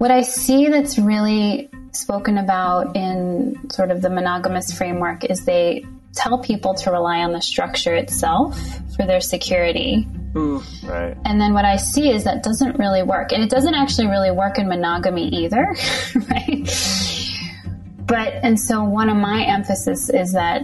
What I see that's really spoken about in sort of the monogamous framework is they tell people to rely on the structure itself for their security. Ooh, right. And then what I see is that doesn't really work. And it doesn't actually really work in monogamy either, right? But, and so one of my emphasis is that,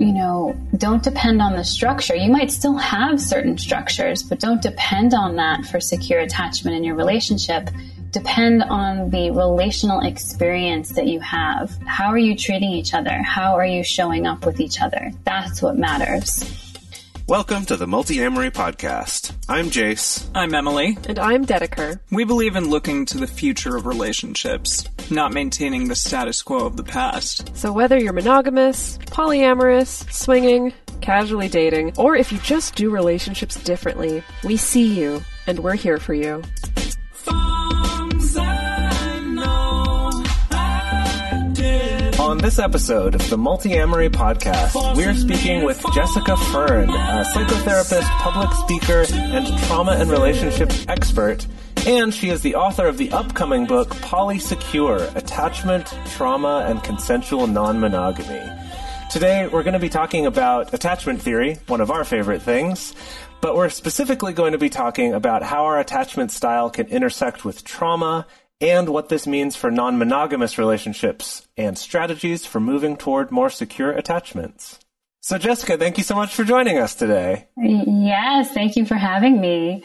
you know, don't depend on the structure. You might still have certain structures, but don't depend on that for secure attachment in your relationship depend on the relational experience that you have. How are you treating each other? How are you showing up with each other? That's what matters. Welcome to the Multiamory Podcast. I'm Jase. I'm Emily. And I'm Dedeker. We believe in looking to the future of relationships, not maintaining the status quo of the past. So whether you're monogamous, polyamorous, swinging, casually dating, or if you just do relationships differently, we see you and we're here for you. This episode of the Multiamory Podcast, we're speaking with Jessica Fern, a psychotherapist, public speaker, and trauma and relationships expert. And she is the author of the upcoming book, Polysecure, Attachment, Trauma, and Consensual Non-Monogamy. Today, we're going to be talking about attachment theory, one of our favorite things, but we're specifically going to be talking about how our attachment style can intersect with trauma and what this means for non monogamous relationships and strategies for moving toward more secure attachments. So, Jessica, thank you so much for joining us today. Yes, thank you for having me.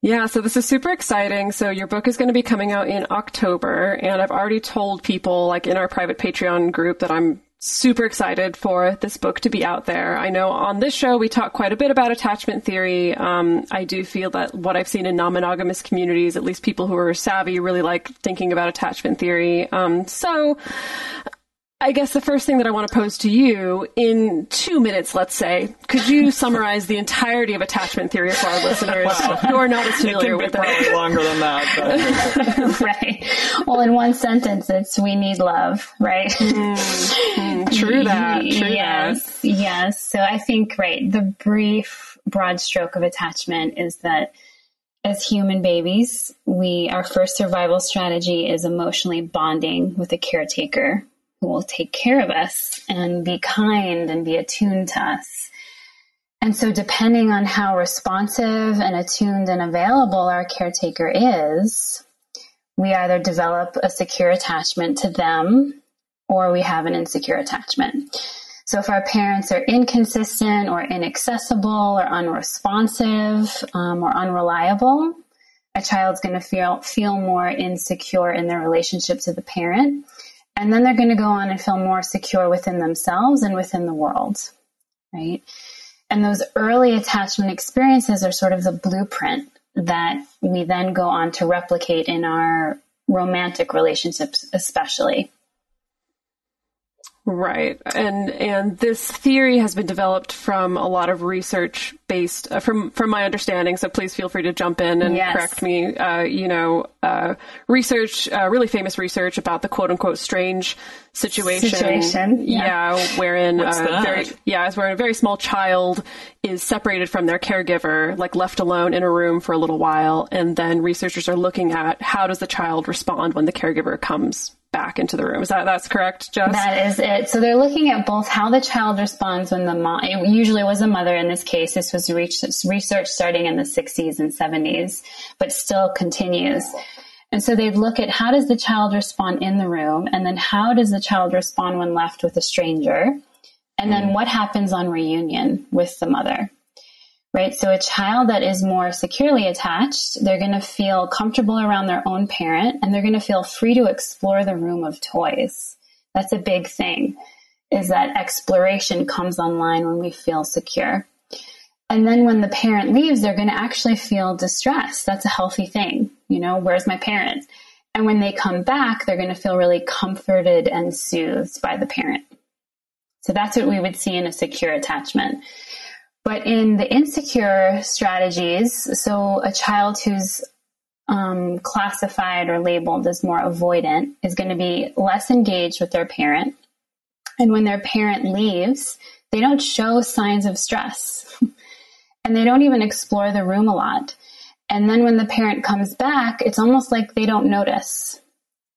Yeah, so this is super exciting. So your book is going to be coming out in October, and I've already told people, like in our private Patreon group, that I'm super excited for this book to be out there. I know on this show we talk quite a bit about attachment theory. Um, I do feel that what I've seen in non-monogamous communities, at least people who are savvy, really like thinking about attachment theory. Um, so I guess the first thing that I want to pose to you in two minutes, let's say, could you summarize the entirety of attachment theory for our listeners who are not as familiar with it? Probably longer than that. right. Well, in one sentence, it's we need love, right? Mm, true that. True yes. That. Yes. So I think, right, the brief, broad stroke of attachment is that as human babies, we our first survival strategy is emotionally bonding with a caretaker who will take care of us and be kind and be attuned to us. And so, depending on how responsive and attuned and available our caretaker is, we either develop a secure attachment to them or we have an insecure attachment. So, if our parents are inconsistent or inaccessible or unresponsive um, or unreliable, a child's going to feel feel more insecure in their relationship to the parent and then they're going to go on and feel more secure within themselves and within the world, right? And those early attachment experiences are sort of the blueprint that we then go on to replicate in our romantic relationships, especially. Right. And and this theory has been developed from a lot of research based uh, from from my understanding, so please feel free to jump in and yes. correct me. Uh, you know, uh, research, uh, really famous research about the quote unquote strange situation. Situation. Yeah, yeah wherein What's very yeah, it's where a very small child is separated from their caregiver, like left alone in a room for a little while, and then researchers are looking at how does the child respond when the caregiver comes back into the room. Is that that's correct, Jess? That is it. So they're looking at both how the child responds when the mom. It usually was a mother in this case. This was research starting in the 60s and 70s, but still continues. And so they'd look at how does the child respond in the room, and then how does the child respond when left with a stranger, and then hmm. what happens on reunion with the mother right? So a child that is more securely attached, they're going to feel comfortable around their own parent and they're going to feel free to explore the room of toys. That's a big thing is that exploration comes online when we feel secure. And then when the parent leaves, they're going to actually feel distress. That's a healthy thing. You know, where's my parent? And when they come back, they're going to feel really comforted and soothed by the parent. So that's what we would see in a secure attachment. But in the insecure strategies, so a child who's um, classified or labeled as more avoidant is going to be less engaged with their parent. And when their parent leaves, they don't show signs of stress and they don't even explore the room a lot. And then when the parent comes back, it's almost like they don't notice.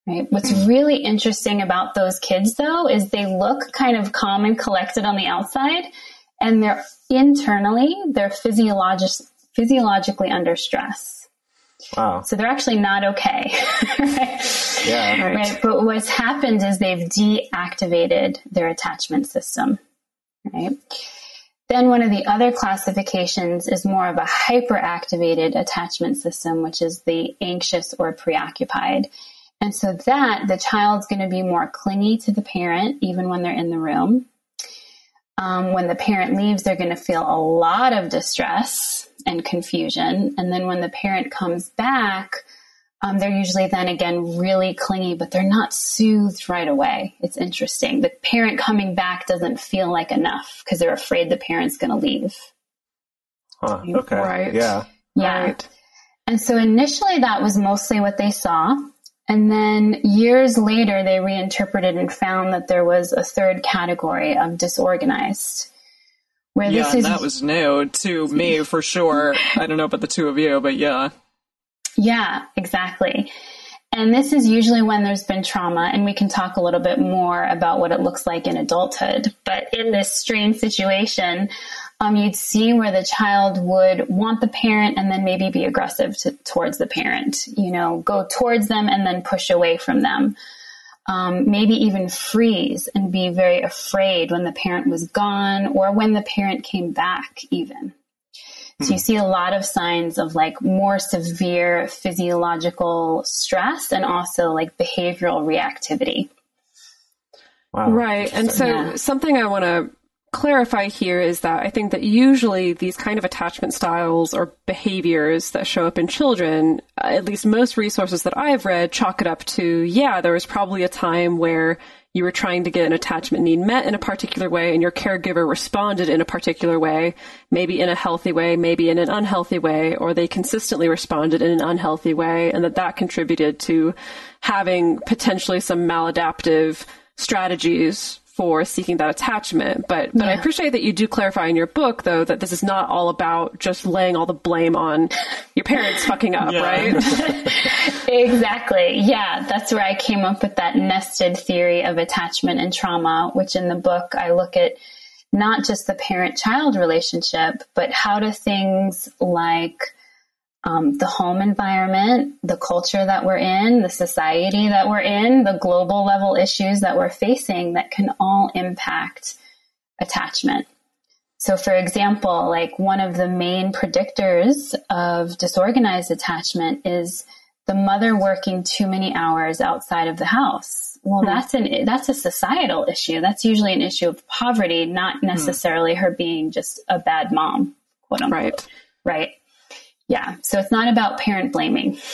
Right. What's really interesting about those kids though is they look kind of calm and collected on the outside and they're internally, they're physiologis- physiologically under stress. Wow. So they're actually not okay. right? Yeah. Right. right. But what's happened is they've deactivated their attachment system. Right. Then one of the other classifications is more of a hyperactivated attachment system, which is the anxious or preoccupied. And so that the child's going to be more clingy to the parent, even when they're in the room. Um, when the parent leaves, they're going to feel a lot of distress and confusion. And then when the parent comes back, um, they're usually then again really clingy, but they're not soothed right away. It's interesting. The parent coming back doesn't feel like enough because they're afraid the parent's going to leave. Huh. Okay. Right. Yeah. Yeah. Right. And so initially that was mostly what they saw. And then years later, they reinterpreted and found that there was a third category of disorganized. Where yeah, this is that was new to me for sure. I don't know about the two of you, but yeah. Yeah, exactly. And this is usually when there's been trauma, and we can talk a little bit more about what it looks like in adulthood. But in this strange situation, um, you'd see where the child would want the parent and then maybe be aggressive to, towards the parent, you know, go towards them and then push away from them. Um, maybe even freeze and be very afraid when the parent was gone or when the parent came back, even. So you see a lot of signs of like more severe physiological stress and also like behavioral reactivity. Wow. Right. And so Yeah. something I want to clarify here is that I think that usually these kind of attachment styles or behaviors that show up in children, uh, at least most resources that I've read, chalk it up to, yeah, there was probably a time where you were trying to get an attachment need met in a particular way and your caregiver responded in a particular way, maybe in a healthy way, maybe in an unhealthy way, or they consistently responded in an unhealthy way and that that contributed to having potentially some maladaptive strategies for seeking that attachment. But but I appreciate that you do clarify in your book though that this is not all about just laying all the blame on your parents fucking up, Yeah. right? Exactly. Yeah, that's where I came up with that nested theory of attachment and trauma, which in the book I look at not just the parent child relationship, but how do things like um, the home environment, the culture that we're in, the society that we're in, the global level issues that we're facing that can all impact attachment. So, for example, like one of the main predictors of disorganized attachment is the mother working too many hours outside of the house. Well, that's an that's a societal issue. That's usually an issue of poverty, not necessarily her being just a bad mom, quote unquote. right. Right. Yeah. So it's not about parent blaming.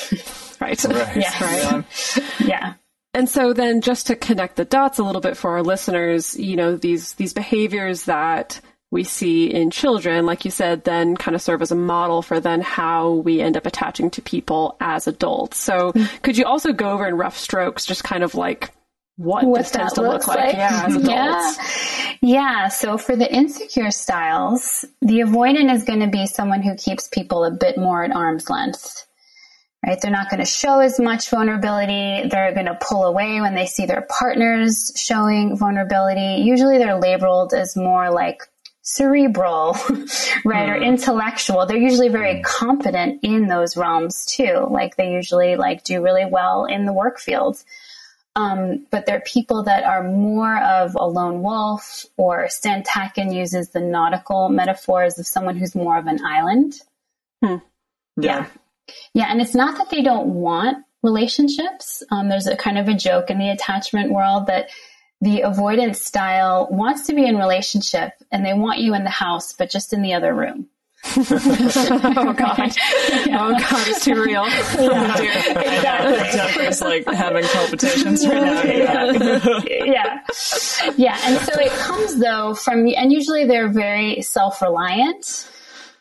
Right. Right. Yes. Yeah. Yeah. And so then just to connect the dots a little bit for our listeners, you know, these these behaviors that we see in children, like you said, then kind of serve as a model for then how we end up attaching to people as adults. So mm. could you also go over in rough strokes just kind of like what, what this tends to look like, like. yeah, as adults? Yeah. Yeah. So for the insecure styles, the avoidant is going to be someone who keeps people a bit more at arm's length. Right? They're not going to show as much vulnerability. They're going to pull away when they see their partners showing vulnerability. Usually they're labeled as more like cerebral, right? Or hmm. intellectual. They're usually very hmm. competent in those realms too. Like they usually like do really well in the work field. Um, but they're people that are more of a lone wolf, or Stan Tatkin uses the nautical metaphors of someone who's more of an island. Yeah. Yeah, and it's not that they don't want relationships. Um, there's a kind of a joke in the attachment world that the avoidance style wants to be in relationship and they want you in the house, but just in the other room. oh God. Oh God, it's too real. Oh, dear. Exactly. Tucker's like having palpitations right now. Yeah. yeah. Yeah. And so it comes though from, and usually they're very self reliant.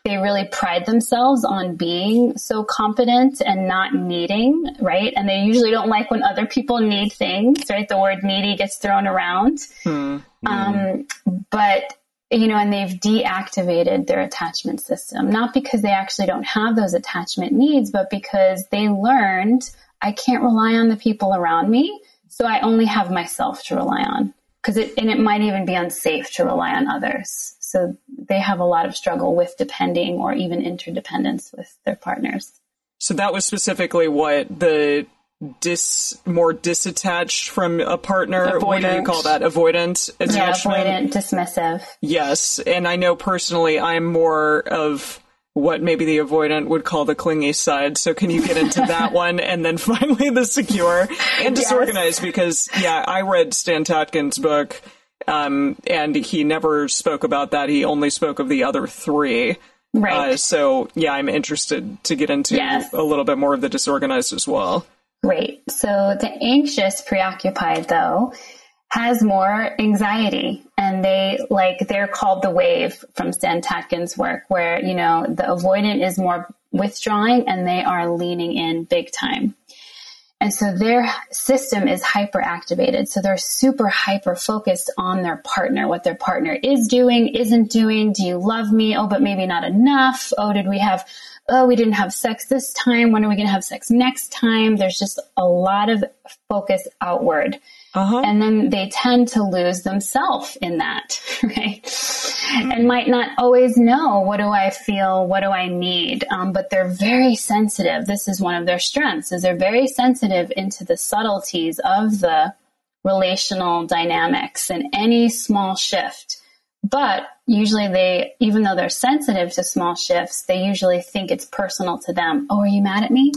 They really pride themselves on being so competent and not needing, right? And they usually don't like when other people need things, right? The word needy gets thrown around. Um, but you know, and they've deactivated their attachment system, not because they actually don't have those attachment needs, but because they learned I can't rely on the people around me. So I only have myself to rely on because it, and it might even be unsafe to rely on others. So they have a lot of struggle with depending or even interdependence with their partners. So that was specifically what the dis more disattached from a partner. What do you call that? Avoidant Yeah, attachment. avoidant, dismissive. Yes, and I know personally I'm more of what maybe the avoidant would call the clingy side. So can you get into that one and then finally the secure and disorganized? Because yeah, I read Stan Tatkin's book, um, and he never spoke about that. He only spoke of the other three. Right. Uh, so yeah, I'm interested to get into Yes. a little bit more of the disorganized as well. Great. So the anxious preoccupied though has more anxiety and they like they're called the wave from Stan Tatkin's work where, you know, the avoidant is more withdrawing and they are leaning in big time. And so their system is hyperactivated. So they're super hyper focused on their partner, what their partner is doing, isn't doing. Do you love me? Oh, but maybe not enough. Oh, did we have, oh, we didn't have sex this time. When are we going to have sex next time? There's just a lot of focus outward. And then they tend to lose themselves in that, right? And might not always know what do I feel, what do I need, um, but they're very sensitive. This is one of their strengths, is they're very sensitive into the subtleties of the relational dynamics and any small shift. But usually they, even though they're sensitive to small shifts, they usually think it's personal to them. Oh, are you mad at me?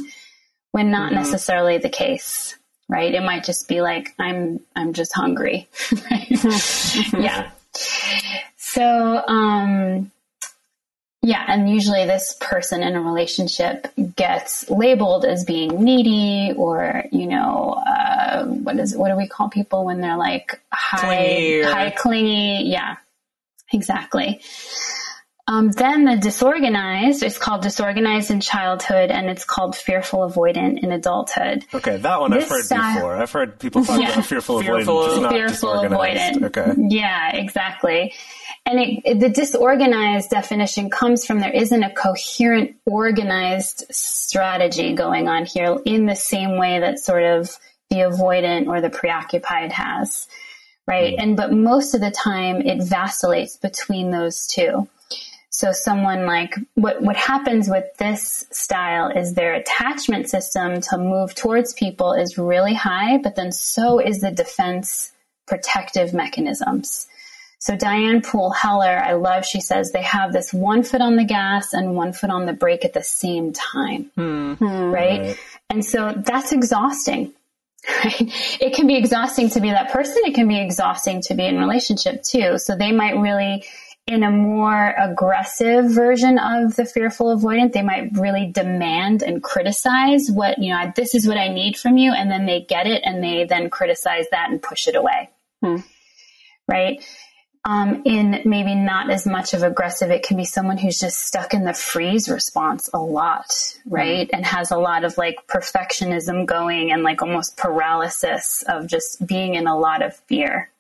When not necessarily the case right? It might just be like, I'm, I'm just hungry, yeah. So, um, yeah, and usually this person in a relationship gets labeled as being needy or, you know, uh, what is, what do we call people when they're like high, Clingy high clingy? Yeah, exactly. Um, then the disorganized is called disorganized in childhood and it's called fearful avoidant in adulthood. Okay, that one I've heard style- before. I've heard people talk Yeah. about fearful, Fearful- avoidant, not fearful avoidant. Okay. Yeah, exactly. And it, it- the disorganized definition comes from there isn't a coherent, organized strategy going on here in the same way that sort of the avoidant or the preoccupied has, right? Mm. And but most of the time it vacillates between those two. So someone like what what happens with this style is their attachment system to move towards people is really high, but then so is the defense protective mechanisms. So Diane Poole Heller, I love, she says they have this one foot on the gas and one foot on the brake at the same time. Hmm. Hmm. Right? And so that's exhausting. Right? It can be exhausting to be that person. It can be exhausting to be in relationship too. So they might really, in a more aggressive version of the fearful avoidant, they might really demand and criticize what, you know, this is what I need from you. And then they get it and they then criticize that and push it away. Hmm. Right? Um, in maybe not as much of aggressive, it can be someone who's just stuck in the freeze response a lot, right? And has a lot of like perfectionism going and like almost paralysis of just being in a lot of fear.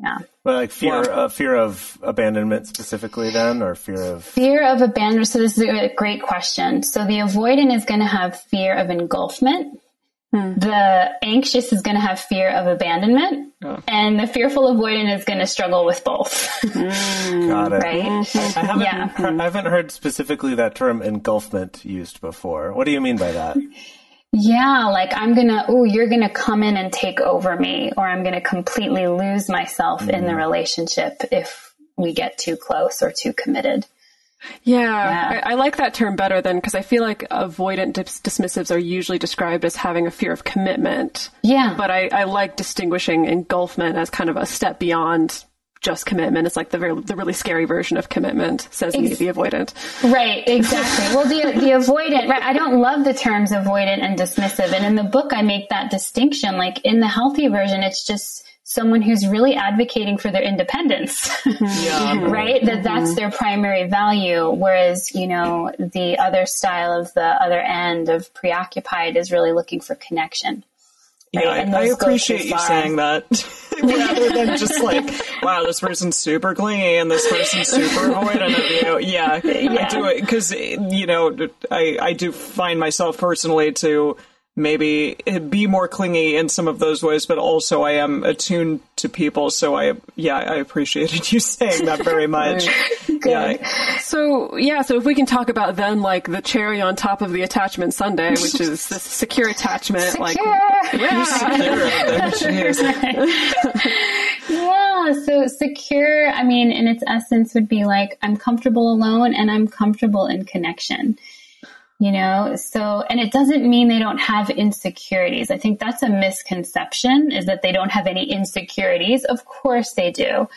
Yeah. Well, like fear, Yeah. uh, fear of abandonment specifically, then, or fear of Fear of abandonment. So this is a great question. So the avoidant is going to have fear of engulfment. Hmm. The anxious is going to have fear of abandonment, oh. and the fearful avoidant is going to struggle with both. Hmm. got it. right? Mm-hmm. I haven't, Yeah. heard, I haven't heard specifically that term engulfment used before. What do you mean by that? Yeah, like I'm gonna, oh, you're gonna come in and take over me, or I'm gonna completely lose myself in the hmm. relationship if we get too close or too committed. Yeah, I, I like that term better than because I feel like avoidant dis- dismissives are usually described as having a fear of commitment. Yeah. But I, I like distinguishing engulfment as kind of a step beyond just commitment. It's like the very, the really scary version of commitment, says me, the avoidant. Right, exactly. well, the the avoidant, right? I don't love the terms avoidant and dismissive, and in the book, I make that distinction. Like in the healthy version, it's just someone who's really advocating for their independence, mm-hmm. right? That mm-hmm. that's their primary value. Whereas, you know, the other style of the other end of preoccupied is really looking for connection. Right? Yeah, And I, I appreciate you saying that rather than just like, wow, this person's super clingy and this person's super avoidant of you. Yeah, I Yeah. do it because you know I I do find myself personally to maybe be more clingy in some of those ways, but also I am attuned to people. So I yeah I appreciated you saying that very much. Yeah, So yeah, so if we can talk about then like the cherry on top of the attachment sundae, which is the secure attachment, like Secure. yeah, Yeah, so secure, I mean, in its essence, would be like I'm comfortable alone and I'm comfortable in connection. You know, so, and it doesn't mean they don't have insecurities. I think that's a misconception is that they don't have any insecurities. Of course they do.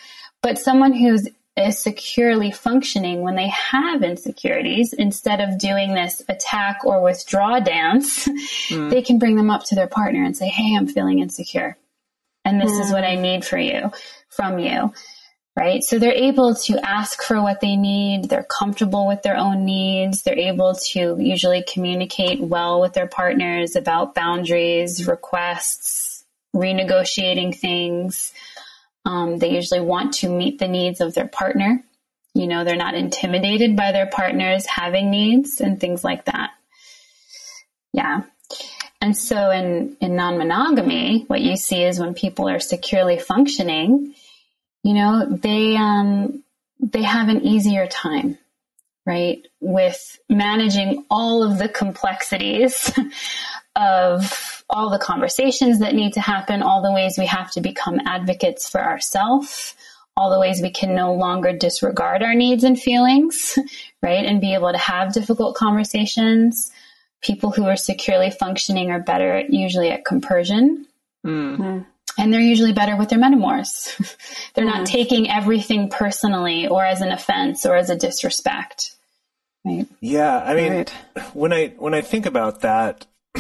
But someone who's is securely functioning when they have insecurities, instead of doing this attack or withdraw dance, mm. they can bring them up to their partner and say, Hey, I'm feeling insecure and this is mm. what I need for you, from you. Right. So they're able to ask for what they need. They're comfortable with their own needs. They're able to usually communicate well with their partners about boundaries, requests, renegotiating things. Um, they usually want to meet the needs of their partner. You know, they're not intimidated by their partners having needs and things like that. Yeah. And so in, in non-monogamy, what you see is when people are securely functioning, you know, they, um, they have an easier time, right? With managing all of the complexities of all the conversations that need to happen, all the ways we have to become advocates for ourselves, all the ways we can no longer disregard our needs and feelings, right? And be able to have difficult conversations. People who are securely functioning are better usually at compersion. And they're usually better with their metamors. they're not taking everything personally or as an offense or as a disrespect. Right. Yeah, I mean, Right. when I when I think about that,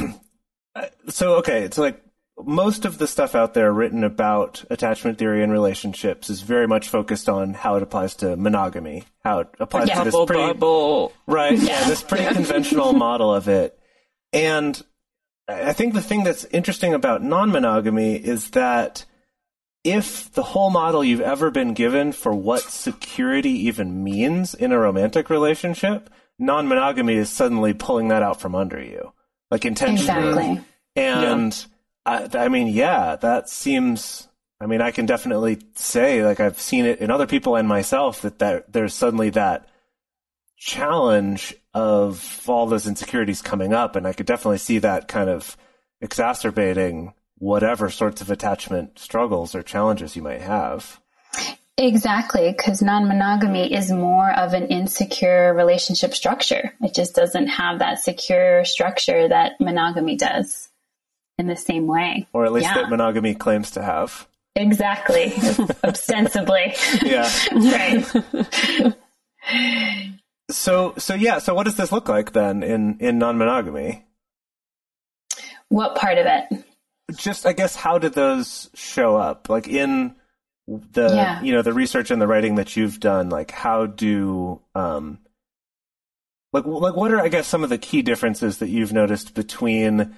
so okay, it's like most of the stuff out there written about attachment theory and relationships is very much focused on how it applies to monogamy, how it applies to this Bubble pretty bubble. right, yeah, this pretty conventional model of it, and I think the thing that's interesting about non-monogamy is that if the whole model you've ever been given for what security even means in a romantic relationship, non-monogamy is suddenly pulling that out from under you, like intentionally. Exactly. And I, I mean, yeah, that seems. I mean, I can definitely say, like, I've seen it in other people and myself that, that there's suddenly that challenge of all those insecurities coming up, and I could definitely see that kind of exacerbating whatever sorts of attachment struggles or challenges you might have. Exactly, because non monogamy is more of an insecure relationship structure. It just doesn't have that secure structure that monogamy does in the same way. Or at least Yeah. that monogamy claims to have. Exactly, ostensibly. Yeah. right. So, so yeah. So, what does this look like then in in non-monogamy? What part of it? Just, I guess, how did those show up? Like in the Yeah. you know the research and the writing that you've done. Like, how do um, like like what are I guess some of the key differences that you've noticed between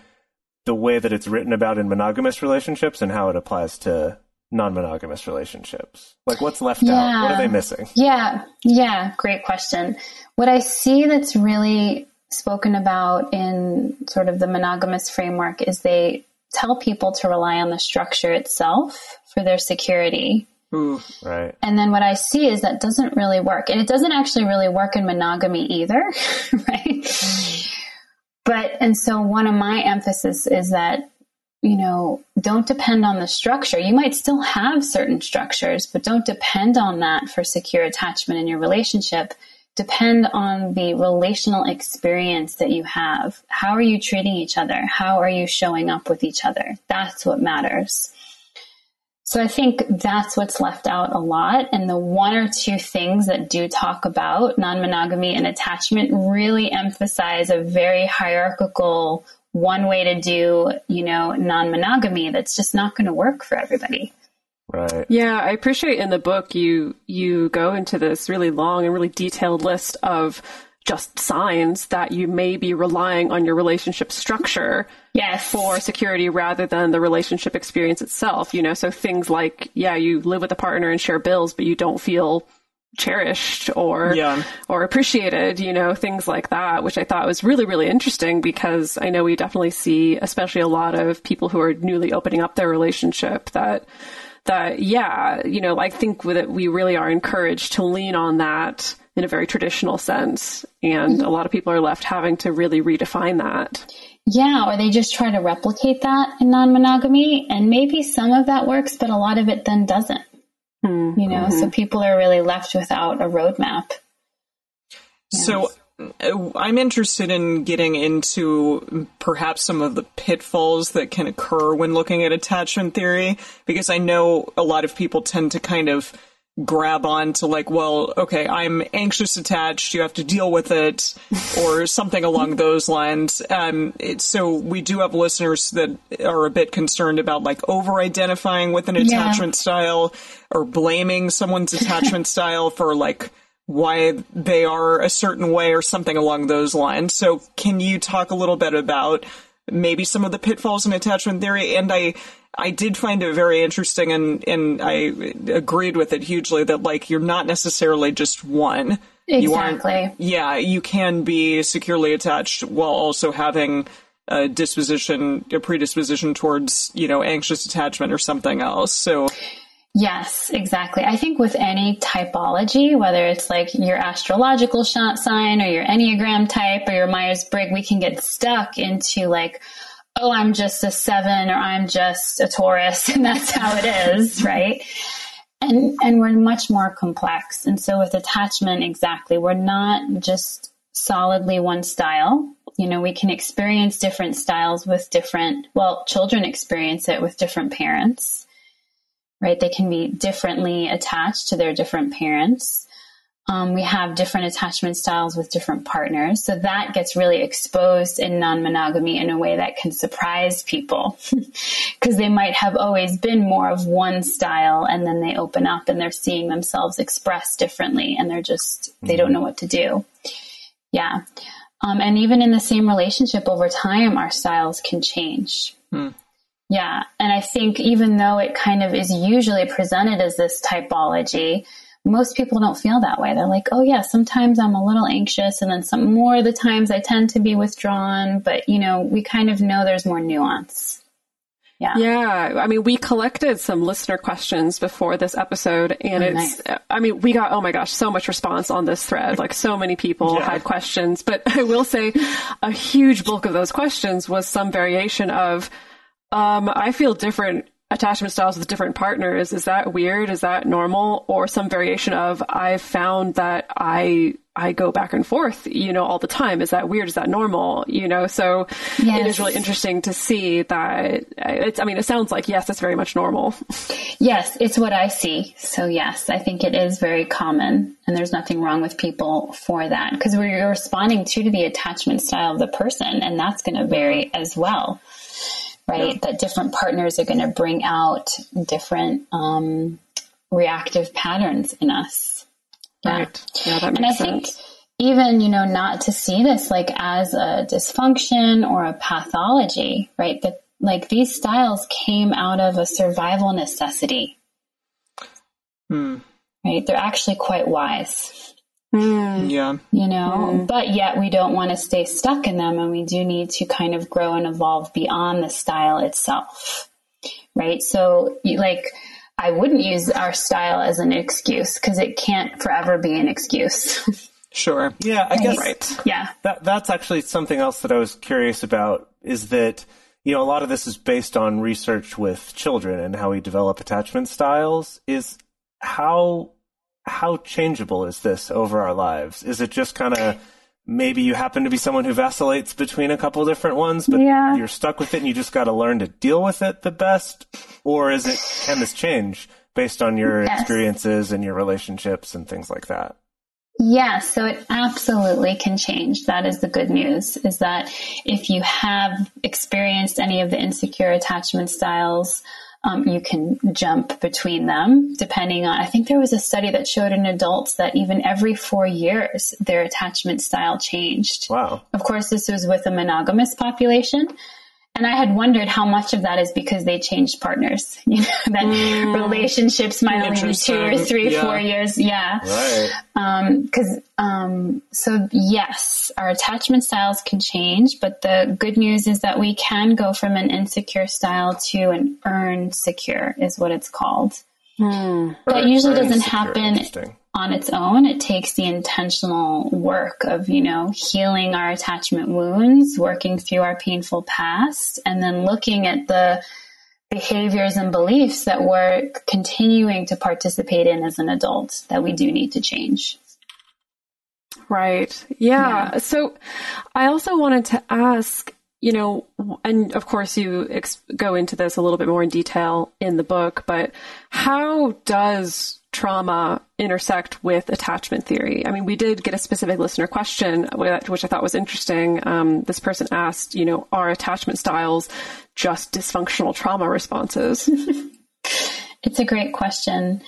the way that it's written about in monogamous relationships and how it applies to non-monogamous relationships? Like, what's left out? What are they missing? Yeah, yeah, great question. What I see that's really spoken about in sort of the monogamous framework is they tell people to rely on the structure itself for their security. Ooh. Right. And then what I see is that doesn't really work. And it doesn't actually really work in monogamy either, right? Hmm. But, and so one of my emphasis is that, you know, don't depend on the structure. You might still have certain structures, but don't depend on that for secure attachment in your relationship. Depend on the relational experience that you have. How are you treating each other? How are you showing up with each other? That's what matters. So I think that's what's left out a lot. And the one or two things that do talk about non monogamy and attachment really emphasize a very hierarchical one way to do, you know, non monogamy that's just not going to work for everybody. Right. Yeah, I appreciate in the book you you go into this really long and really detailed list of just signs that you may be relying on your relationship structure yes. for security rather than the relationship experience itself. You know, so things like, yeah, you live with a partner and share bills, but you don't feel cherished or Yeah. or appreciated, you know, things like that, which I thought was really, really interesting because I know we definitely see, especially a lot of people who are newly opening up their relationship that that yeah, you know, I think that we really are encouraged to lean on that in a very traditional sense. And mm-hmm. a lot of people are left having to really redefine that. Yeah, or they just try to replicate that in non monogamy. And maybe some of that works, but a lot of it then doesn't. You know, so people are really left without a roadmap. So uh, I'm interested in getting into perhaps some of the pitfalls that can occur when looking at attachment theory, because I know a lot of people tend to kind of grab on to like, well, okay, I'm anxious attached, you have to deal with it, or something along those lines. Um, it, so we do have listeners that are a bit concerned about like over identifying with an Yeah. attachment style or blaming someone's attachment style for like why they are a certain way or something along those lines. So can you talk a little bit about maybe some of the pitfalls in attachment theory? And I, I did find it very interesting and, and I agreed with it hugely that like you're not necessarily just one. You Exactly. yeah, you can be securely attached while also having a disposition, a predisposition towards, you know, anxious attachment or something else. So, Yes, exactly. I think with any typology, whether it's like your astrological sign or your Enneagram type or your Myers Briggs, we can get stuck into like, oh, I'm just a seven or I'm just a Taurus, and that's how it is, right? And and we're much more complex. And so with attachment, exactly, we're not just solidly one style. You know, we can experience different styles with different, well, children experience it with different parents right? They can be differently attached to their different parents. Um, we have different attachment styles with different partners. So that gets really exposed in non monogamy in a way that can surprise people because they might have always been more of one style and then they open up and they're seeing themselves expressed differently and they're just, they don't know what to do. Yeah. Um, and even in the same relationship over time, our styles can change. Yeah. And I think even though it kind of is usually presented as this typology, most people don't feel that way. They're like, oh, yeah, sometimes I'm a little anxious, and then some more of the times I tend to be withdrawn. But, you know, we kind of know there's more nuance. Yeah. Yeah, I mean, we collected some listener questions before this episode, and Oh, it's, nice. I mean, we got, oh my gosh, so much response on this thread. Like, so many people Yeah. had questions, but I will say a huge bulk of those questions was some variation of, um, I feel different attachment styles with different partners. Is that weird? Is that normal? Or some variation of, I've found that I, I go back and forth, you know, all the time. Is that weird? Is that normal? You know, so it Yes. is really interesting to see that it's, I mean, it sounds like, yes, it's very much normal. Yes, it's what I see. So, yes, I think it is very common, and there's nothing wrong with people for that because we're responding to, to the attachment style of the person, and that's going to vary as well, right? That different partners are going to bring out different um, reactive patterns in us. Yeah. Yeah, that makes And I makes think even, you know, not to see this like as a dysfunction or a pathology, right? But like these styles came out of a survival necessity. Right? They're actually quite wise, Mm. yeah. you know, mm. but yet we don't want to stay stuck in them and we do need to kind of grow and evolve beyond the style itself. Right? So like, I wouldn't use our style as an excuse because it can't forever be an excuse. Sure. Yeah, I guess Right. yeah. that that's actually something else that I was curious about is that you know a lot of this is based on research with children and how we develop attachment styles is how how changeable is this over our lives is it just kind of maybe you happen to be someone who vacillates between a couple different ones but Yeah. you're stuck with it and you just got to learn to deal with it the best or is it can this change based on your Yes. experiences and your relationships and things like that Yeah, so it absolutely can change. That is the good news is that if you have experienced any of the insecure attachment styles, um, you can jump between them depending on. I think there was a study that showed in adults that even every four years their attachment style changed. Wow. Of course, this was with a monogamous population. And I had wondered how much of that is because they changed partners. You know, that mm. relationships might only be two or three, yeah. four years. Yeah. Right. Um, cause, um, so yes, our attachment styles can change, but the good news is that we can go from an insecure style to an earned secure is what it's called. Hmm. That usually doesn't happen on its own. It takes the intentional work of, you know, healing our attachment wounds, working through our painful past, and then looking at the behaviors and beliefs that we're continuing to participate in as an adult that we do need to change. Right. Yeah. yeah. So I also wanted to ask you know, and of course you ex- go into this a little bit more in detail in the book, but how does trauma intersect with attachment theory? I mean, we did get a specific listener question, which I thought was interesting. Um, this person asked, you know, are attachment styles just dysfunctional trauma responses? it's a great question.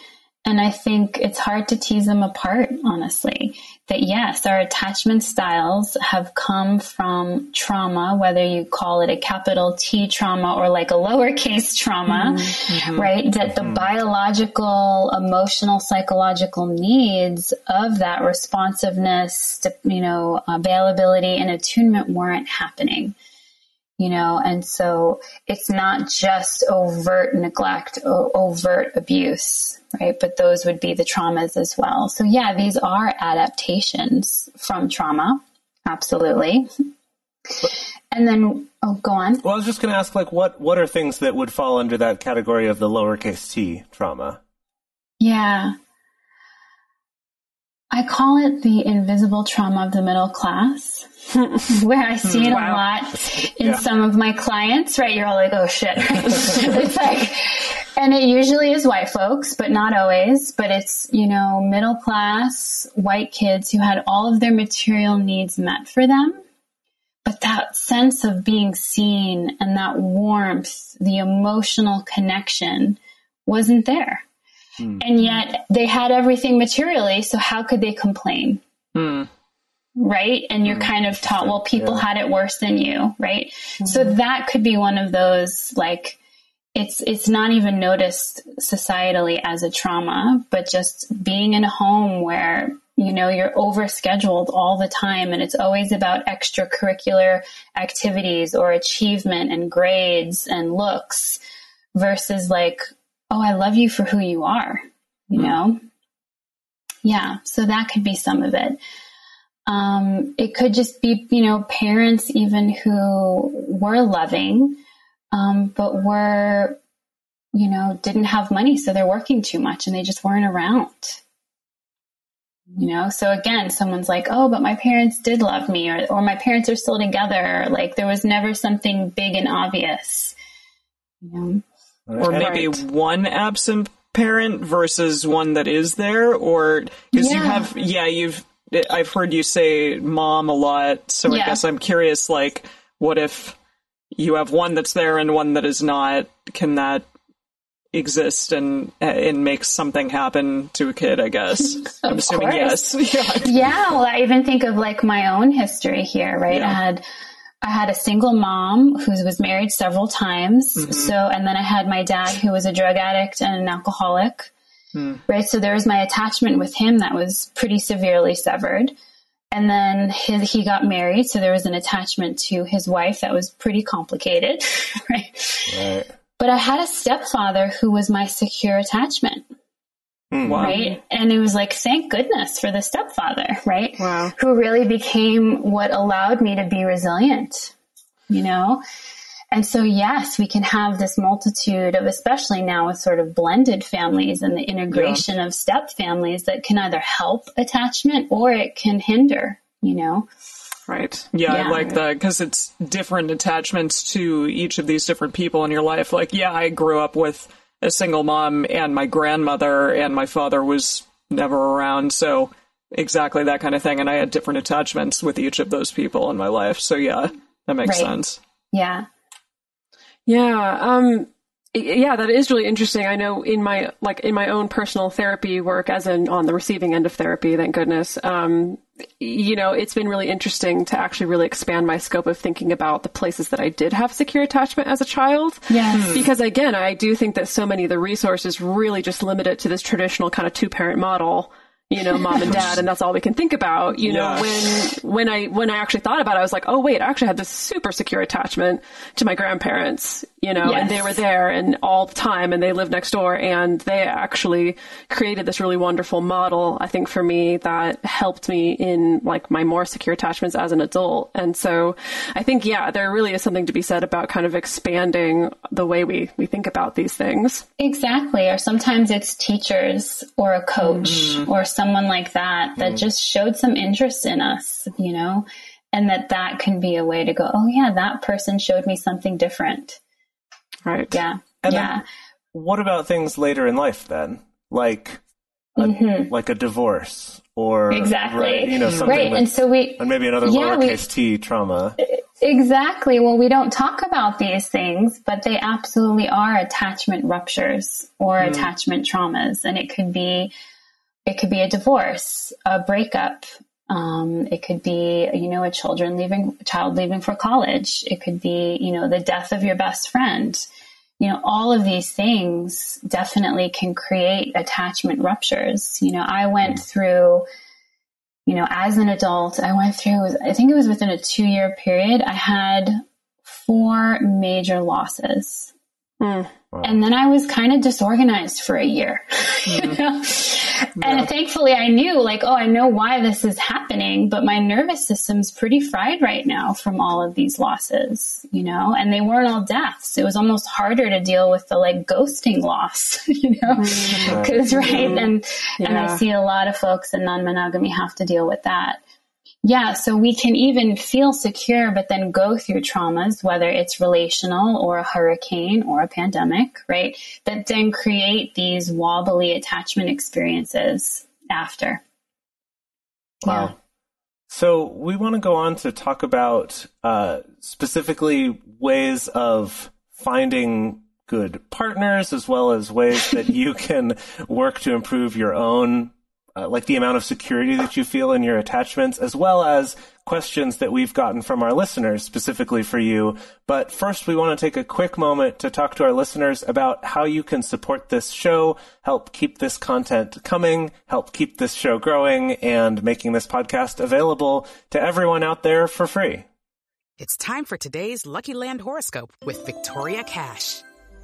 And I think it's hard to tease them apart, honestly. That yes, our attachment styles have come from trauma, whether you call it a capital T trauma or like a lowercase trauma, mm-hmm. mm-hmm. right? That mm-hmm. the biological, emotional, psychological needs of that responsiveness, you know, availability and attunement weren't happening you know, and so it's not just overt neglect, o- overt abuse, right? But those would be the traumas as well. So yeah, these are adaptations from trauma. Absolutely. And then, oh, go on. Well, I was just going to ask, like, what what are things that would fall under that category of the lowercase t trauma? Yeah, I call it the invisible trauma of the middle class, where I see it wow. a lot in yeah. some of my clients, right? You're all like, oh shit. it's like, and it usually is white folks, but not always, but it's, you know, middle class white kids who had all of their material needs met for them. But that sense of being seen and that warmth, the emotional connection wasn't there. Mm. And yet they had everything materially, so how could they complain? Mm. Right? And you're mm. kind of taught, well, people yeah. had it worse than you, right? So mm-hmm. that could be one of those like it's it's not even noticed societally as a trauma, but just being in a home where you know you're overscheduled all the time and it's always about extracurricular activities or achievement and grades and looks versus like oh, I love you for who you are, you mm. know? Yeah, so that could be some of it. Um, it could just be, you know, parents even who were loving, um, but were, you know, didn't have money, so they're working too much and they just weren't around. You know, so again, someone's like, oh, but my parents did love me, or, or my parents are still together. Like there was never something big and obvious. You know? or maybe right. one absent parent versus one that is there or because yeah. you have yeah you've i've heard you say mom a lot so yeah. i guess i'm curious like what if you have one that's there and one that is not can that exist and and make something happen to a kid i guess i'm assuming course. yes yeah. yeah well i even think of like my own history here right yeah. i had I had a single mom who was married several times. Mm-hmm. So, and then I had my dad who was a drug addict and an alcoholic. Mm. Right. So there was my attachment with him that was pretty severely severed. And then his, he got married. So there was an attachment to his wife that was pretty complicated. right? right. But I had a stepfather who was my secure attachment. Mm. Right. And it was like, thank goodness for the stepfather, right? Wow. Who really became what allowed me to be resilient, you know? And so, yes, we can have this multitude of, especially now with sort of blended families and the integration yeah. of step families that can either help attachment or it can hinder, you know? Right. Yeah, yeah. I like that because it's different attachments to each of these different people in your life. Like, yeah, I grew up with a single mom and my grandmother and my father was never around. So exactly that kind of thing. And I had different attachments with each of those people in my life. So yeah, that makes right. sense. Yeah. Yeah. Um, yeah, that is really interesting. I know in my like in my own personal therapy work, as in on the receiving end of therapy, thank goodness. Um, you know, it's been really interesting to actually really expand my scope of thinking about the places that I did have secure attachment as a child. Yes. Because again, I do think that so many of the resources really just limit it to this traditional kind of two parent model you know, mom and dad, and that's all we can think about. You know, Yeah. when when I when I actually thought about it, I was like, oh wait, I actually had this super secure attachment to my grandparents. You know, and they were there and all the time, and they lived next door, and they actually created this really wonderful model. I think for me that helped me in like my more secure attachments as an adult. And so, I think yeah, there really is something to be said about kind of expanding the way we we think about these things. Exactly. Or sometimes it's teachers or a coach Mm-hmm. or someone like that that just showed some interest in us, you know, and that that can be a way to go, oh yeah, that person showed me something different. Right. Yeah. And yeah. then what about things later in life then? Like a, like a divorce or Mm-hmm. Exactly. right, you know something right. with- And so we, and maybe another Yeah, we- t trauma. Exactly. Well, we don't talk about these things, but they absolutely are attachment ruptures or attachment traumas. And it could be, it could be a divorce, a breakup. Um, it could be, you know, a children leaving, child leaving for college. It could be, you know, the death of your best friend. You know, all of these things definitely can create attachment ruptures. You know, I went through, you know, as an adult, I went through, I think it was within a two year period, I had four major losses. And then I was kind of disorganized for a year. you mm-hmm. know? And thankfully I knew like, oh, I know why this is happening, but my nervous system's pretty fried right now from all of these losses, you know, and they weren't all deaths. It was almost harder to deal with the like ghosting loss, you know, mm-hmm. because right. And, and I see a lot of folks in non-monogamy have to deal with that. Yeah, so we can even feel secure, but then go through traumas, whether it's relational or a hurricane or a pandemic, right? That then create these wobbly attachment experiences after. Wow. So we want to go on to talk about uh, specifically ways of finding good partners, as well as ways that you can work to improve your own, uh, like the amount of security that you feel in your attachments, as well as questions that we've gotten from our listeners specifically for you. But first, we want to take a quick moment to talk to our listeners about how you can support this show, help keep this content coming, help keep this show growing, and making this podcast available to everyone out there for free. It's time for today's Lucky Land horoscope with Victoria Cash.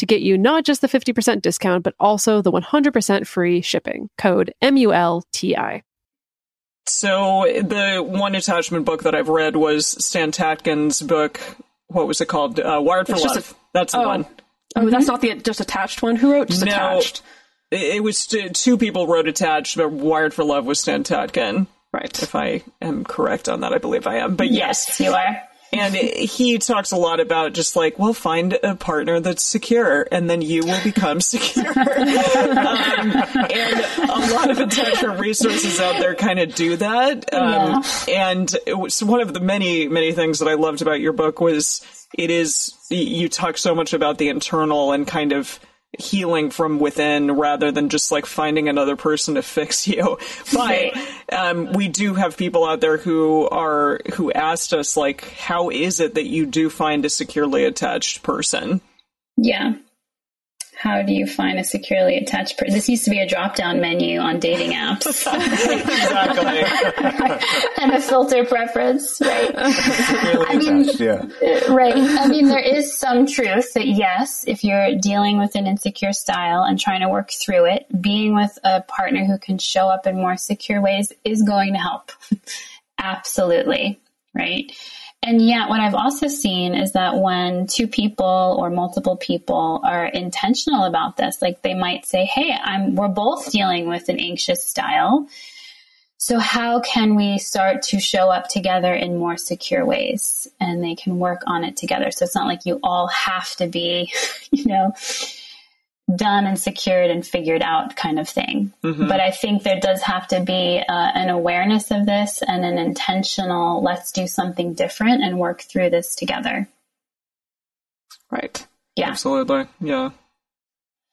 to get you not just the 50% discount, but also the 100% free shipping. Code MULTI. So the one attachment book that I've read was Stan Tatkin's book. What was it called? Uh, Wired for It's just Love. That's the oh. one. Oh, that's not the just attached one. Who wrote just No. attached? It it was t- two people wrote attached, but Wired for Love was Stan Tatkin. Right. If I am correct on that, I believe I am. But yes, Yes, you are. And he talks a lot about just like, well, find a partner that's secure, and then you will become secure. um, and a lot of attachment resources out there kind of do that. Um, And it was one of the many, many things that I loved about your book was it is you talk so much about the internal and kind of healing from within rather than just like finding another person to fix you. But um, we do have people out there who are who asked us like, how is it that you do find a securely attached person? Yeah. How do you find a securely attached person? This used to be a drop down menu on dating apps exactly. and a filter preference, right? Mean- attached, yeah. Uh, right. I mean, there is some truth that yes, if you're dealing with an insecure style and trying to work through it, being with a partner who can show up in more secure ways is going to help. Absolutely. Right. And yet, what I've also seen is that when two people or multiple people are intentional about this, like they might say, Hey, I'm, we're both dealing with an anxious style. So how can we start to show up together in more secure ways and they can work on it together? So it's not like you all have to be, you know, done and secured and figured out kind of thing. But I think there does have to be uh, an awareness of this and an intentional, let's do something different and work through this together. Right. Yeah. Absolutely. Yeah.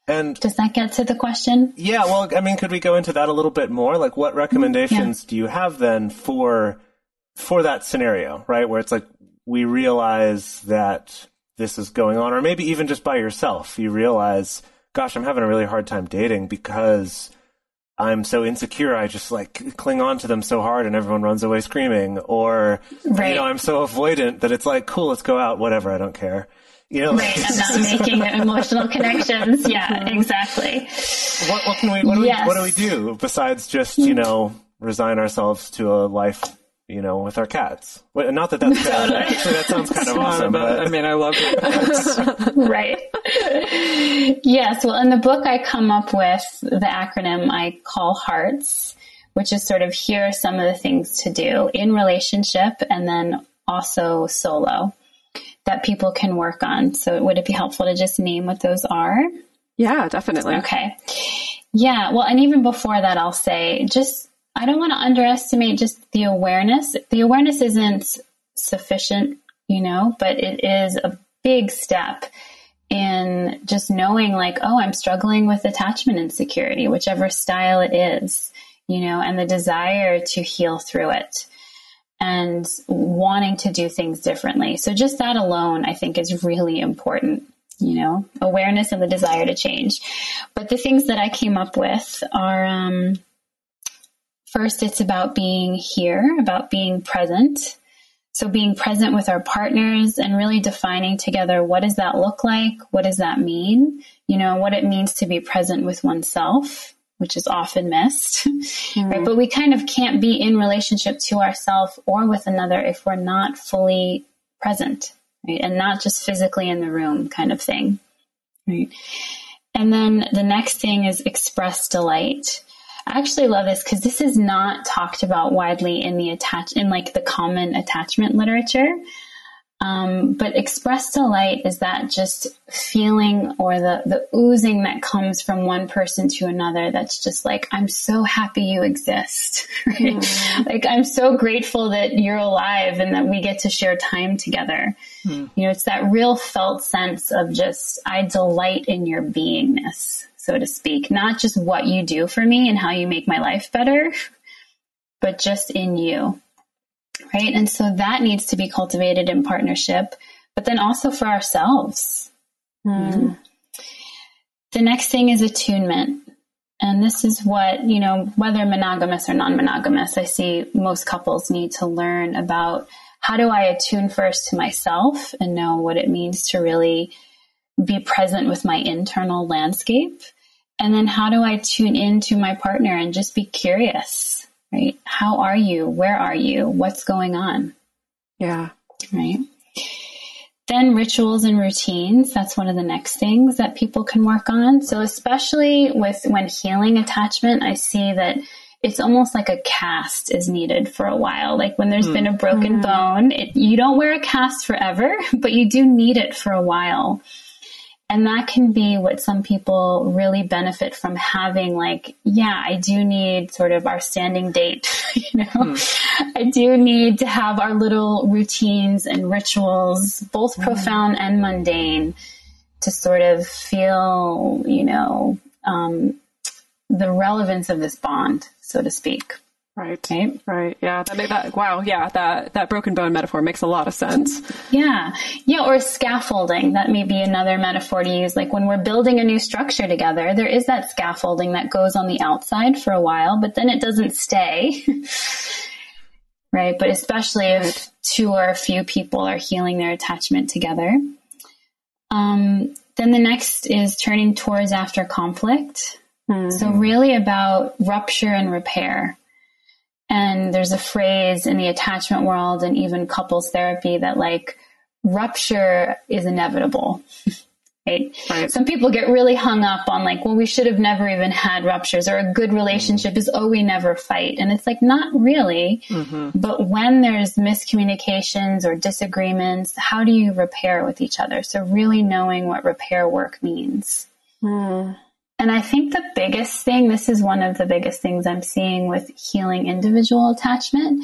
And Does that get to the question? yeah, well, I mean, could we go into that a little bit more? Like, what recommendations do you have then for for that scenario, right? Where it's like we realize that this is going on, or maybe even just by yourself, you realize, gosh, I'm having a really hard time dating because I'm so insecure. I just like cling on to them so hard, and everyone runs away screaming. Or Right. you know, I'm so avoidant that it's like, cool, let's go out, whatever, I don't care. You know, Right. I'm not making emotional connections. Yeah, exactly. what, what can we what do we what do we do besides just you know resign ourselves to a life you know with our cats Wait, not that that's bad actually that sounds kind of awesome but, but I mean, I love it. right. Yes. Well, in the book, I come up with the acronym I call HEARTS, which is sort of here are some of the things to do in relationship and then also solo that people can work on. So, would it be helpful to just name what those are? Yeah, definitely. Okay. Yeah. Well, and even before that, I'll say just, I don't want to underestimate just the awareness. The awareness isn't sufficient, you know, but it is a big step in just knowing like, oh, I'm struggling with attachment insecurity, whichever style it is, you know, and the desire to heal through it and wanting to do things differently. So just that alone, I think is really important you know, awareness and the desire to change. But the things that I came up with are um, first, it's about being here, about being present. So being present with our partners and really defining together what does that look like? What does that mean? You know, what it means to be present with oneself, which is often missed, right? Mm-hmm. But we kind of can't be in relationship to ourselves or with another if we're not fully present, right? And not just physically in the room kind of thing, right? And then the next thing is express delight. I actually love this because this is not talked about widely in the attach in like the common attachment literature. Um, but express delight is that just feeling or the, the oozing that comes from one person to another that's just like, I'm so happy you exist. Right? Like, I'm so grateful that you're alive and that we get to share time together. You know, it's that real felt sense of just, I delight in your beingness, so to speak, not just what you do for me and how you make my life better, but just in you right? And so that needs to be cultivated in partnership, but then also for ourselves. Mm. The next thing is attunement. And this is what, you know, whether monogamous or non monogamous, I see most couples need to learn about how do I attune first to myself and know what it means to really be present with my internal landscape? And then how do I tune into my partner and just be curious, right? How are you? Where are you? What's going on? Yeah. Right. Then rituals and routines. That's one of the next things that people can work on. So especially with when healing attachment, I see that it's almost like a cast is needed for a while. Like when there's mm. been a broken mm. bone, it, you don't wear a cast forever, but you do need it for a while. And that can be what some people really benefit from having like, yeah, I do need sort of our standing date, you know, mm. I do need to have our little routines and rituals, both mm. profound and mundane to sort of feel, you know, um, the relevance of this bond, so to speak. Right. Right. Right. Yeah. That that. Wow. Yeah. That that broken bone metaphor makes a lot of sense. Yeah. Yeah. Or scaffolding. That may be another metaphor to use. Like when we're building a new structure together, there is that scaffolding that goes on the outside for a while, but then it doesn't stay. right. But especially if two or a few people are healing their attachment together. Um, then the next is turning towards after conflict. Mm-hmm. So really about rupture and repair and there's a phrase in the attachment world and even couples therapy that like rupture is inevitable. Right? right? Some people get really hung up on like, well, we should have never even had ruptures or a good relationship is, oh, we never fight. And it's like, not really. Mm-hmm. But when there's miscommunications or disagreements, how do you repair with each other? So really knowing what repair work means. Mm. And I think the biggest thing, this is one of the biggest things I'm seeing with healing individual attachment,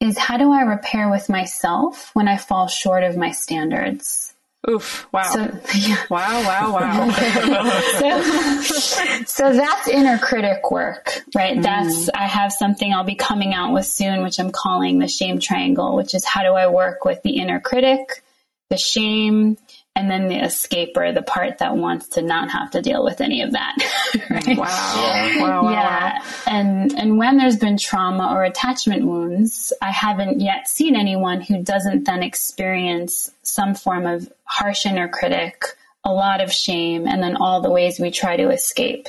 is how do I repair with myself when I fall short of my standards? Oof, wow. So, yeah. Wow, wow, wow. so, so that's inner critic work, right? Mm. That's, I have something I'll be coming out with soon, which I'm calling the shame triangle, which is how do I work with the inner critic, the shame, and then the escaper, the part that wants to not have to deal with any of that. right? Wow. wow. wow. Yeah. And and when there's been trauma or attachment wounds, I haven't yet seen anyone who doesn't then experience some form of harsh inner critic, a lot of shame, and then all the ways we try to escape.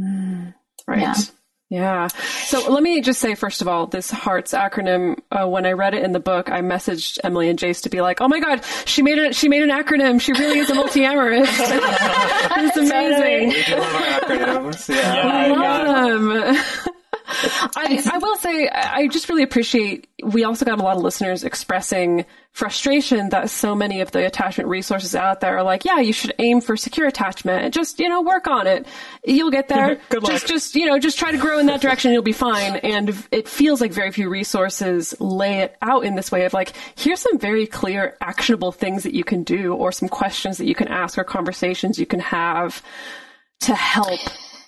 Mm, right. Yeah. Yeah. So let me just say, first of all, this HEARTS acronym. Uh, when I read it in the book, I messaged Emily and Jase to be like, "Oh my god, she made it! She made an acronym. She really is a multi-amorous. it's amazing. We love our acronyms. Yeah, I love them. I, I will say, I just really appreciate. We also got a lot of listeners expressing frustration that so many of the attachment resources out there are like, yeah, you should aim for secure attachment and just, you know, work on it. You'll get there. Good luck. Just, just, you know, just try to grow in that direction. You'll be fine. And it feels like very few resources lay it out in this way of like, here's some very clear, actionable things that you can do or some questions that you can ask or conversations you can have to help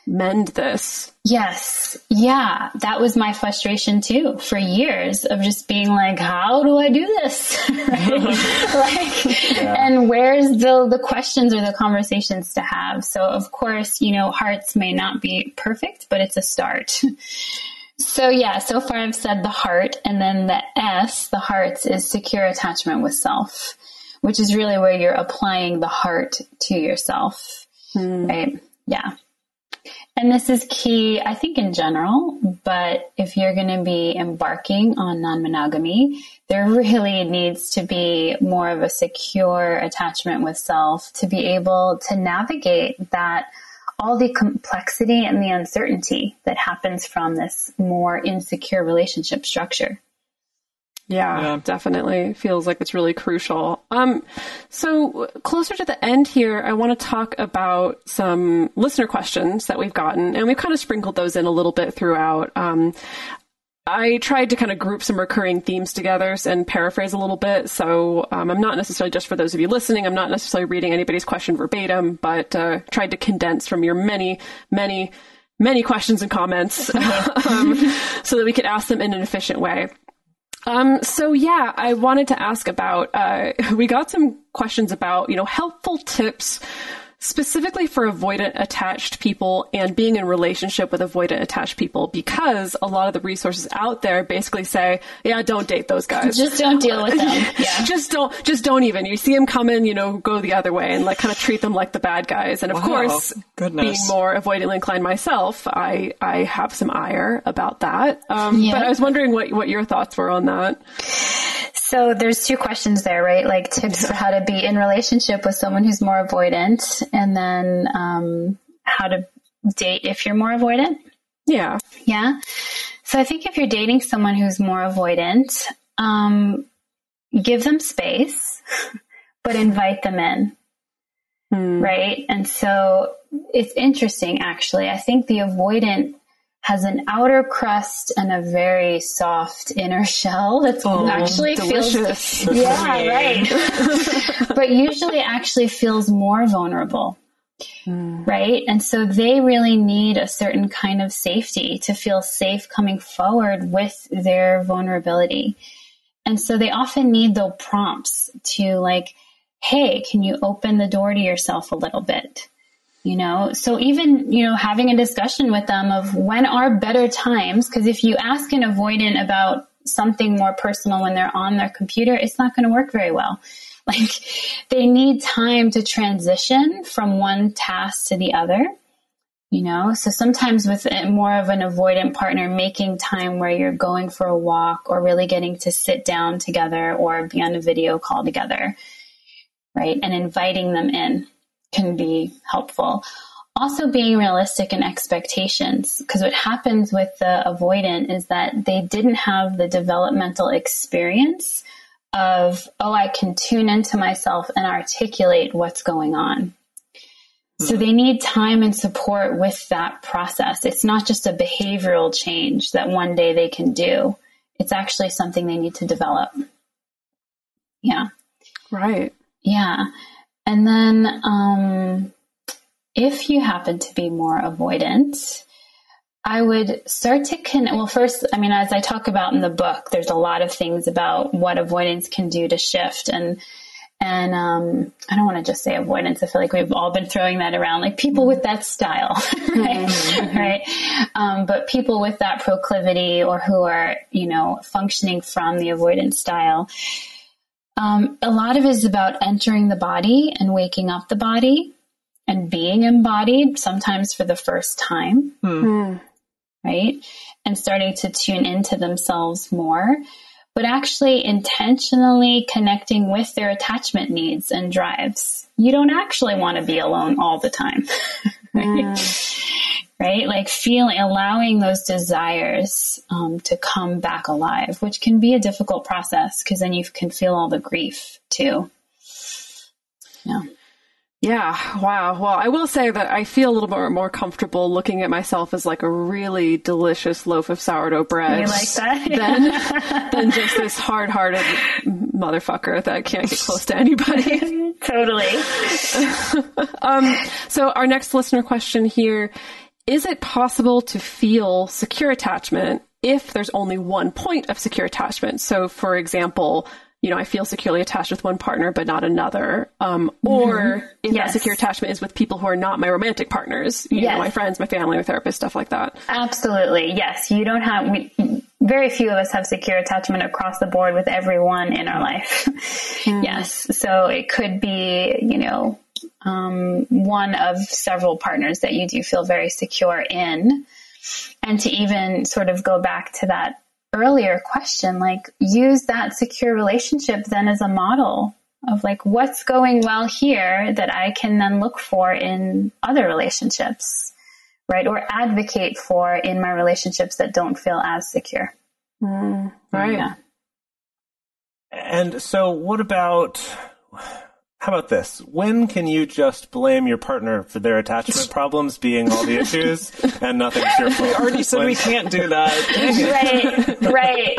mend this. Yes. Yeah. That was my frustration too for years of just being like, how do I do this? like, yeah. and where's the, the questions or the conversations to have? So of course, you know, HEARTS may not be perfect, but it's a start. So yeah, so far I've said the heart and then the S, the hearts is secure attachment with self, which is really where you're applying the heart to yourself. Hmm. Right. Yeah. And this is key, I think, in general, but if you're going to be embarking on non monogamy, there really needs to be more of a secure attachment with self to be able to navigate that all the complexity and the uncertainty that happens from this more insecure relationship structure. Yeah, yeah, definitely feels like it's really crucial. Um, so closer to the end here, I want to talk about some listener questions that we've gotten, and we've kind of sprinkled those in a little bit throughout. Um, I tried to kind of group some recurring themes together and paraphrase a little bit. So um, I'm not necessarily just for those of you listening. I'm not necessarily reading anybody's question verbatim, but uh, tried to condense from your many, many, many questions and comments um, so that we could ask them in an efficient way. Um, so yeah, I wanted to ask about, uh, we got some questions about, you know, helpful tips specifically for avoidant attached people and being in relationship with avoidant attached people because a lot of the resources out there basically say, yeah, don't date those guys. Just don't deal with them. Yeah. just don't, just don't even. You see them coming, you know, go the other way and like kind of treat them like the bad guys. And of Wow. course, Goodness. being more avoidantly inclined myself, I, I have some ire about that. Um, Yeah. but I was wondering what, what your thoughts were on that. So there's two questions there, right? Like tips for how to be in relationship with someone who's more avoidant, and then um, how to date if you're more avoidant. Yeah. Yeah. So I think if you're dating someone who's more avoidant, um, give them space, but invite them in. Right. And so it's interesting, actually. I think the avoidant has an outer crust and a very soft inner shell that's oh, actually delicious. feels yeah right. But usually actually feels more vulnerable. Hmm. Right? And so they really need a certain kind of safety to feel safe coming forward with their vulnerability. And so they often need the prompts to like hey can you open the door to yourself a little bit you know? So even you know having a discussion with them of when are better times because if you ask an avoidant about something more personal when they're on their computer it's not going to work very well. Like they need time to transition from one task to the other you know? So sometimes with more of an avoidant partner making time where you're going for a walk or really getting to sit down together or be on a video call together right? And inviting them in can be helpful. Also, being realistic in expectations, because what happens with the avoidant is that they didn't have the developmental experience of, oh, I can tune into myself and articulate what's going on. So they need time and support with that process. It's not just a behavioral change that one day they can do. It's actually something they need to develop. Yeah. Right. Yeah. And then um, if you happen to be more avoidant, I would start to connect. Well, first, I mean, as I talk about in the book, there's a lot of things about what avoidance can do to shift. And and um, I don't want to just say avoidance. I feel like we've all been throwing that around, like people with that style, right? right? Um, but people with that proclivity or who are, you know, functioning from the avoidance style. Um, a lot of it is about entering the body and waking up the body and being embodied, sometimes for the first time, hmm. Hmm. right? And starting to tune into themselves more, but actually intentionally connecting with their attachment needs and drives. You don't actually want to be alone all the time. right? Hmm. Right? Like feeling, allowing those desires um, to come back alive, which can be a difficult process because then you can feel all the grief too. Yeah. Yeah, wow. Well, I will say that I feel a little bit more comfortable looking at myself as like a really delicious loaf of sourdough bread You like that? than, than just this hard-hearted motherfucker that can't get close to anybody. totally. So our next listener question here, is it possible to feel secure attachment if there's only one point of secure attachment? So for example, you know, I feel securely attached with one partner, but not another. Um, or if that secure attachment is with people who are not my romantic partners, you Yes. know, my friends, my family, my therapist, stuff like that. Absolutely. Yes. You don't have, we, very few of us have secure attachment across the board with everyone in our life. Yes. So it could be, you know, um, one of several partners that you do feel very secure in. And to even sort of go back to that earlier question, like use that secure relationship then as a model of like what's going well here that I can then look for in other relationships right? Or advocate for in my relationships that don't feel as secure. Right. Yeah. And so, what about? How about this? When can you just blame your partner for their attachment problems being all the issues and nothing's your fault? We already said When- we can't do that. Right, right.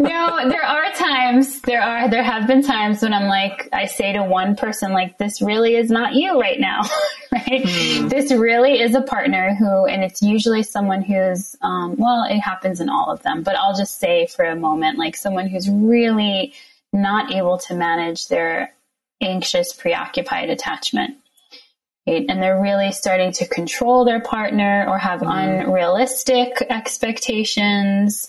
No, there are times, there are, there have been times when I'm like, I say to one person, like, this really is not you right now, right? This really is a partner who, and it's usually someone who's, um, well, it happens in all of them, but I'll just say for a moment, like someone who's really not able to manage their anxious, preoccupied attachment. and they're really starting to control their partner or have mm-hmm. unrealistic expectations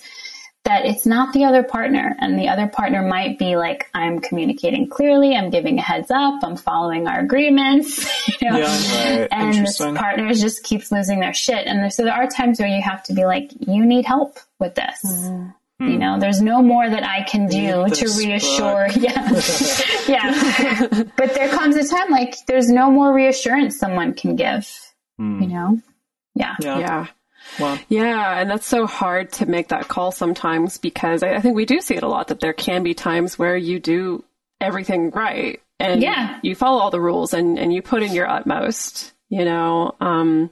that it's not the other partner. And the other partner might be like i'm communicating clearly. I'm giving a heads up. I'm following our agreements. You know? Yeah, right. and this partner just keeps losing their shit. And so there are times where you have to be like you need help with this mm-hmm. You know there's no more that i can do Read to this reassure yeah. Yeah. But there comes a time like there's no more reassurance someone can give you know? Yeah. Yeah. Yeah. Wow. Yeah, and that's so hard to make that call sometimes because I, I think we do see it a lot that there can be times where you do everything right and Yeah. you follow all the rules and, and you put in your utmost, you know, um,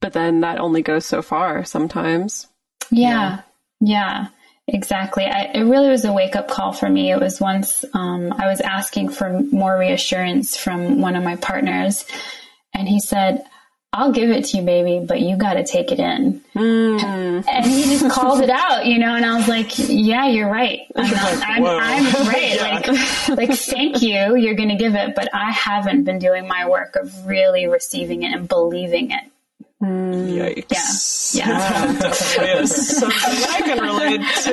but then that only goes so far sometimes. Yeah, yeah, exactly. I, it really was a wake up call for me. It was once um, I was asking for more reassurance from one of my partners, and he said, I'll give it to you, baby, but you got to take it in. And he just called it out, you know, and I was like, yeah, you're right. I'm, not, I'm, I'm right. Like, like, thank you. You're going to give it, but I haven't been doing my work of really receiving it and believing it. Yikes. Yeah. Yeah. Something I can relate to.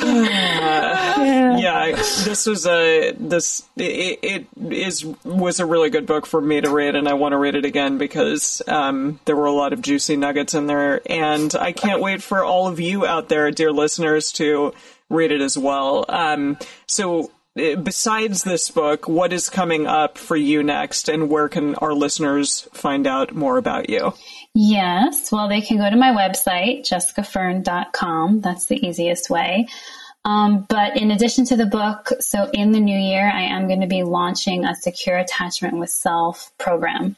yeah, this was a this it, it is was a really good book for me to read, and I want to read it again because um, there were a lot of juicy nuggets in there, and I can't wait for all of you out there, dear listeners, to read it as well. Um, so. Uh, Besides this book, what is coming up for you next, and where can our listeners find out more about you? Yes. Well, they can go to my website, jessicafern.com. That's the easiest way. Um, but in addition to the book, so in the new year, I am going to be launching a secure attachment with self program.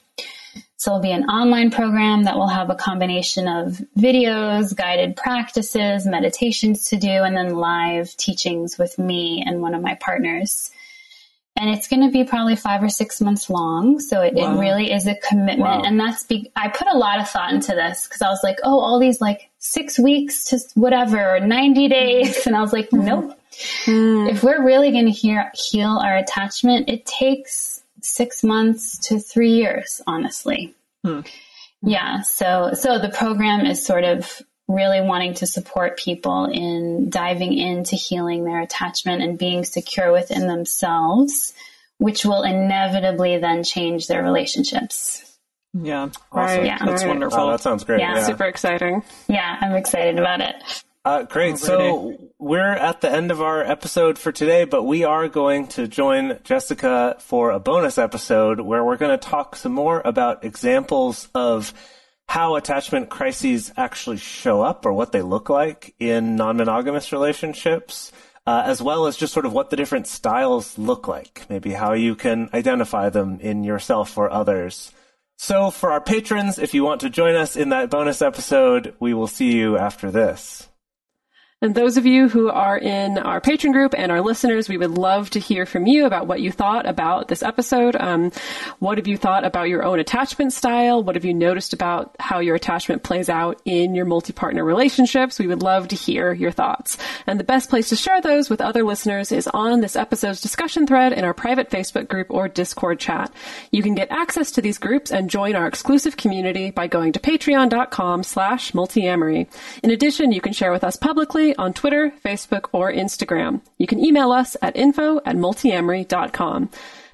So it'll be an online program that will have a combination of videos, guided practices, meditations to do, and then live teachings with me and one of my partners and it's going to be probably five or six months long. So it, it really is a commitment. Wow. And that's, be, I put a lot of thought into this because I was like, oh, all these like six weeks to whatever, 90 days. And I was like, nope. Hmm. If we're really going to heal our attachment, it takes six months to three years, honestly. Hmm. Yeah. So, so the program is sort of really wanting to support people in diving into healing their attachment and being secure within themselves, which will inevitably then change their relationships. Yeah, Right. Yeah. that's right. wonderful. Oh, that sounds great. Yeah. Yeah. Super exciting. Yeah, I'm excited about it. Uh, great. So we're at the end of our episode for today, but we are going to join Jessica for a bonus episode where we're going to talk some more about examples of how attachment crises actually show up or what they look like in non-monogamous relationships. Uh, as well as just sort of what the different styles look like, maybe how you can identify them in yourself or others. So, for our patrons, if you want to join us in that bonus episode, we will see you after this. And those of you who are in our patron group and our listeners, we would love to hear from you about what you thought about this episode. Um, what have you thought about your own attachment style? What have you noticed about how your attachment plays out in your multi-partner relationships? We would love to hear your thoughts. And the best place to share those with other listeners is on this episode's discussion thread in our private Facebook group or Discord chat. You can get access to these groups and join our exclusive community by going to patreon.com slash multiamory. In addition, you can share with us publicly on Twitter, Facebook, or Instagram. You can email us at info at multiamory.com.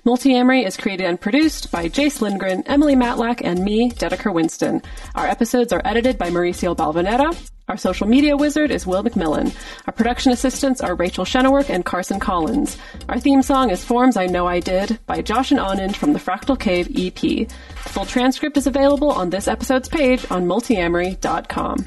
Multiamory is created and produced by Jase Lindgren, Emily Matlack, and me, Dedeker Winston. Our episodes are edited by Mauricio Balvanera. Our social media wizard is Will McMillan. Our production assistants are Rachel Shenowork and Carson Collins. Our theme song is Forms I Know I Did by Josh and Anand from the Fractal Cave EP. The full transcript is available on this episode's page on multiamory.com.